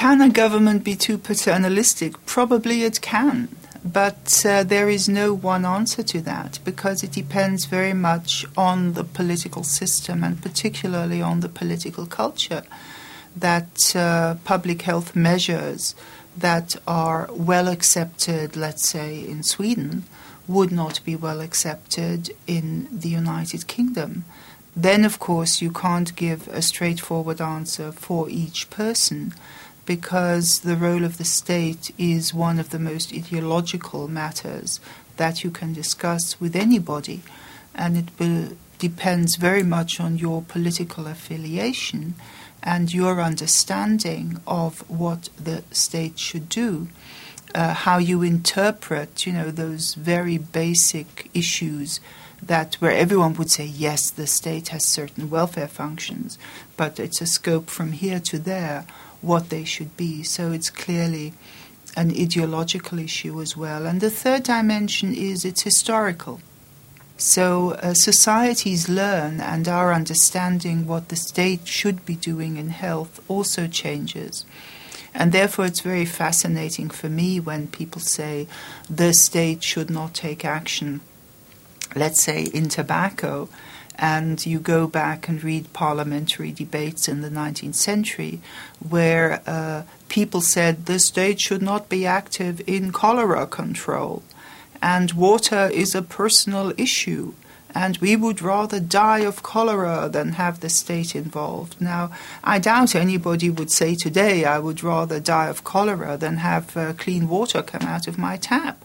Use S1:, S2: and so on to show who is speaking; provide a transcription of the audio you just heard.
S1: can a government be too paternalistic? Probably it can. But uh, there is no one answer to that because it depends very much on the political system and particularly on the political culture that uh, public health measures that are well accepted, let's say, in Sweden, would not be well accepted in the United Kingdom. Then, of course, you can't give a straightforward answer for each person because the role of the state is one of the most ideological matters that you can discuss with anybody, and it be- depends very much on your political affiliation and your understanding of what the state should do. Uh, how you interpret, you know, those very basic issues that where everyone would say, yes, the state has certain welfare functions, but it's a scope from here to there what they should be. So it's clearly an ideological issue as well. And the third dimension is it's historical. So uh, societies learn, and our understanding what the state should be doing in health also changes. And therefore, it's very fascinating for me when people say the state should not take action, let's say in tobacco, and you go back and read parliamentary debates in the 19th century where uh, people said the state should not be active in cholera control and water is a personal issue and we would rather die of cholera than have the state involved. Now, I doubt anybody would say today, I would rather die of cholera than have uh, clean water come out of my tap.